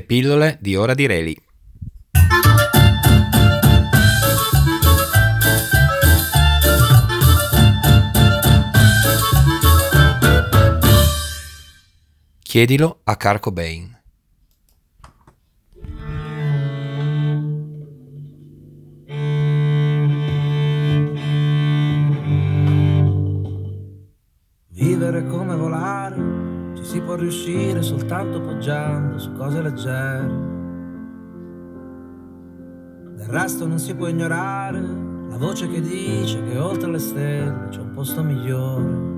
Le pillole di Ora di Reli. Chiedilo a Carco Bain. Vivere come volare, ci si può riuscire soltanto poggiando su cose leggere. Del resto non si può ignorare la voce che dice che oltre le stelle c'è un posto migliore.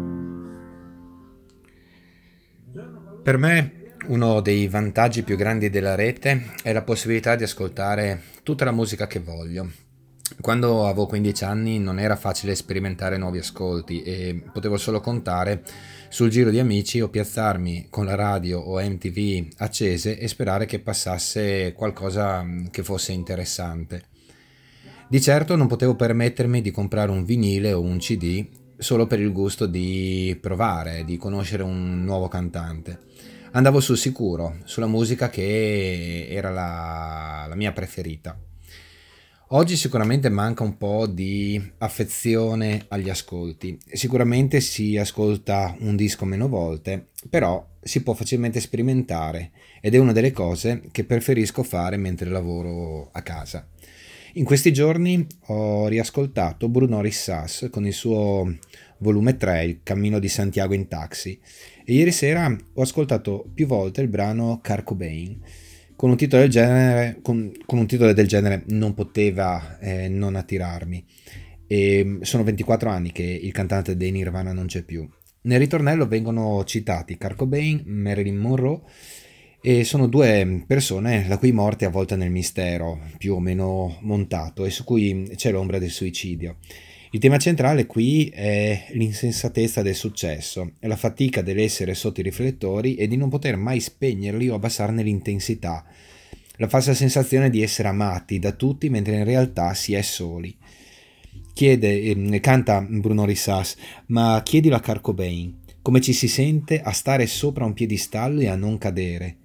Per me uno dei vantaggi più grandi della rete è la possibilità di ascoltare tutta la musica che voglio. Quando avevo 15 anni non era facile sperimentare nuovi ascolti e potevo solo contare sul giro di amici o piazzarmi con la radio o MTV accese e sperare che passasse qualcosa che fosse interessante. Di certo non potevo permettermi di comprare un vinile o un CD solo per il gusto di provare, di conoscere un nuovo cantante andavo sul sicuro, sulla musica che era la, la mia preferita. Oggi sicuramente manca un po' di affezione agli ascolti. Sicuramente si ascolta un disco meno volte, però si può facilmente sperimentare ed è una delle cose che preferisco fare mentre lavoro a casa. In questi giorni ho riascoltato Bruno Rissas con il suo volume 3, Il cammino di Santiago in taxi, e ieri sera ho ascoltato più volte il brano Carco Bain. Con un titolo del genere, con, con un titolo del genere non poteva eh, non attirarmi. E mm, sono 24 anni che il cantante dei Nirvana non c'è più. Nel ritornello vengono citati Carco Bain, Marilyn Monroe e sono due persone la cui morte è avvolta nel mistero, più o meno montato, e su cui c'è l'ombra del suicidio. Il tema centrale qui è l'insensatezza del successo, la fatica dell'essere sotto i riflettori e di non poter mai spegnerli o abbassarne l'intensità, la falsa sensazione di essere amati da tutti mentre in realtà si è soli. Chiede, eh, canta Bruno Rissas, ma chiedilo a Carcobain, come ci si sente a stare sopra un piedistallo e a non cadere.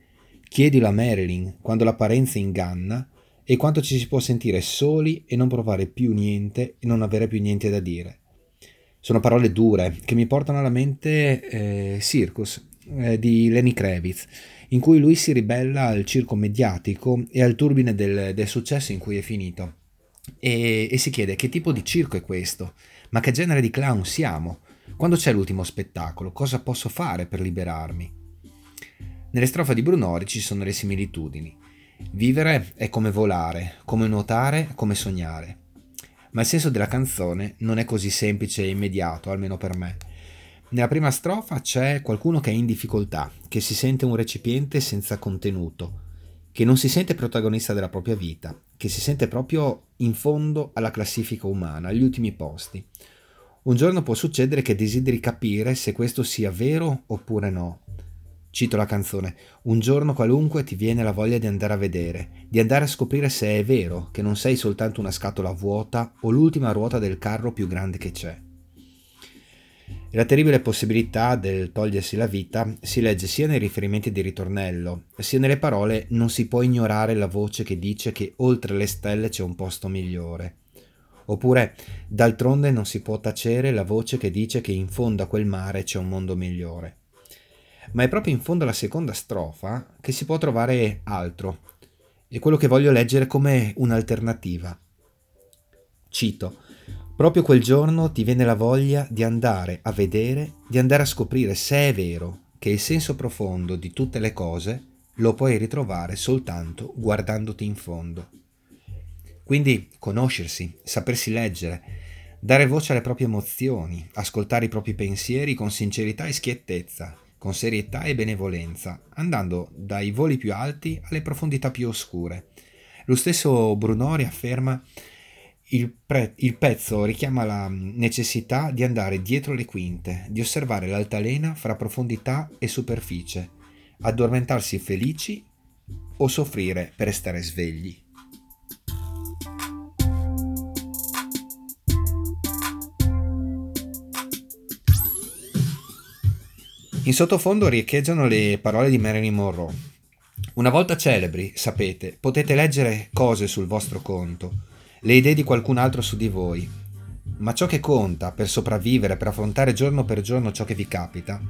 Chiedilo a Marilyn, quando l'apparenza inganna, e quanto ci si può sentire soli e non provare più niente e non avere più niente da dire. Sono parole dure che mi portano alla mente eh, Circus eh, di Lenny Kravitz, in cui lui si ribella al circo mediatico e al turbine del, del successo in cui è finito. E, e si chiede che tipo di circo è questo? Ma che genere di clown siamo? Quando c'è l'ultimo spettacolo? Cosa posso fare per liberarmi? Nelle strofe di Brunori ci sono le similitudini. Vivere è come volare, come nuotare, come sognare. Ma il senso della canzone non è così semplice e immediato, almeno per me. Nella prima strofa c'è qualcuno che è in difficoltà, che si sente un recipiente senza contenuto, che non si sente protagonista della propria vita, che si sente proprio in fondo alla classifica umana, agli ultimi posti. Un giorno può succedere che desideri capire se questo sia vero oppure no, Cito la canzone, un giorno qualunque ti viene la voglia di andare a vedere, di andare a scoprire se è vero che non sei soltanto una scatola vuota o l'ultima ruota del carro più grande che c'è. La terribile possibilità del togliersi la vita si legge sia nei riferimenti di ritornello, sia nelle parole non si può ignorare la voce che dice che oltre le stelle c'è un posto migliore. Oppure, d'altronde non si può tacere la voce che dice che in fondo a quel mare c'è un mondo migliore ma è proprio in fondo alla seconda strofa che si può trovare altro, e quello che voglio leggere come un'alternativa. Cito, proprio quel giorno ti viene la voglia di andare a vedere, di andare a scoprire se è vero che il senso profondo di tutte le cose lo puoi ritrovare soltanto guardandoti in fondo. Quindi conoscersi, sapersi leggere, dare voce alle proprie emozioni, ascoltare i propri pensieri con sincerità e schiettezza, con serietà e benevolenza, andando dai voli più alti alle profondità più oscure. Lo stesso Brunori afferma il, pre- il pezzo richiama la necessità di andare dietro le quinte, di osservare l'altalena fra profondità e superficie, addormentarsi felici o soffrire per restare svegli. In sottofondo riecheggiano le parole di Marilyn Monroe. Una volta celebri, sapete, potete leggere cose sul vostro conto, le idee di qualcun altro su di voi, ma ciò che conta per sopravvivere, per affrontare giorno per giorno ciò che vi capita,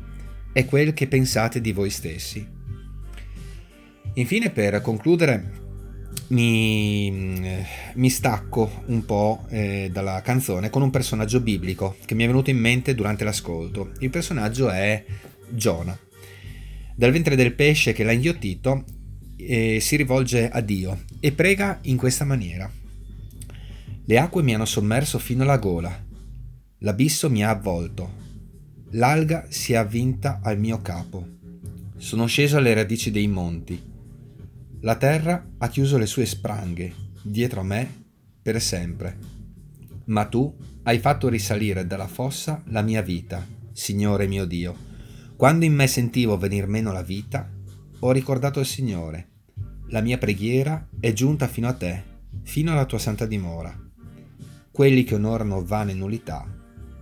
è quel che pensate di voi stessi. Infine, per concludere, mi, mi stacco un po' eh, dalla canzone con un personaggio biblico che mi è venuto in mente durante l'ascolto. Il personaggio è Giona. Dal ventre del pesce che l'ha inghiottito eh, si rivolge a Dio e prega in questa maniera. Le acque mi hanno sommerso fino alla gola, l'abisso mi ha avvolto, l'alga si è avvinta al mio capo, sono sceso alle radici dei monti la terra ha chiuso le sue spranghe dietro a me per sempre. Ma tu hai fatto risalire dalla fossa la mia vita, Signore mio Dio. Quando in me sentivo venir meno la vita, ho ricordato il Signore. La mia preghiera è giunta fino a te, fino alla tua santa dimora. Quelli che onorano vane nullità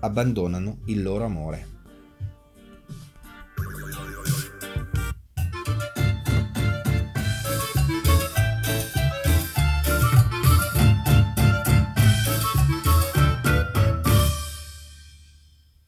abbandonano il loro amore.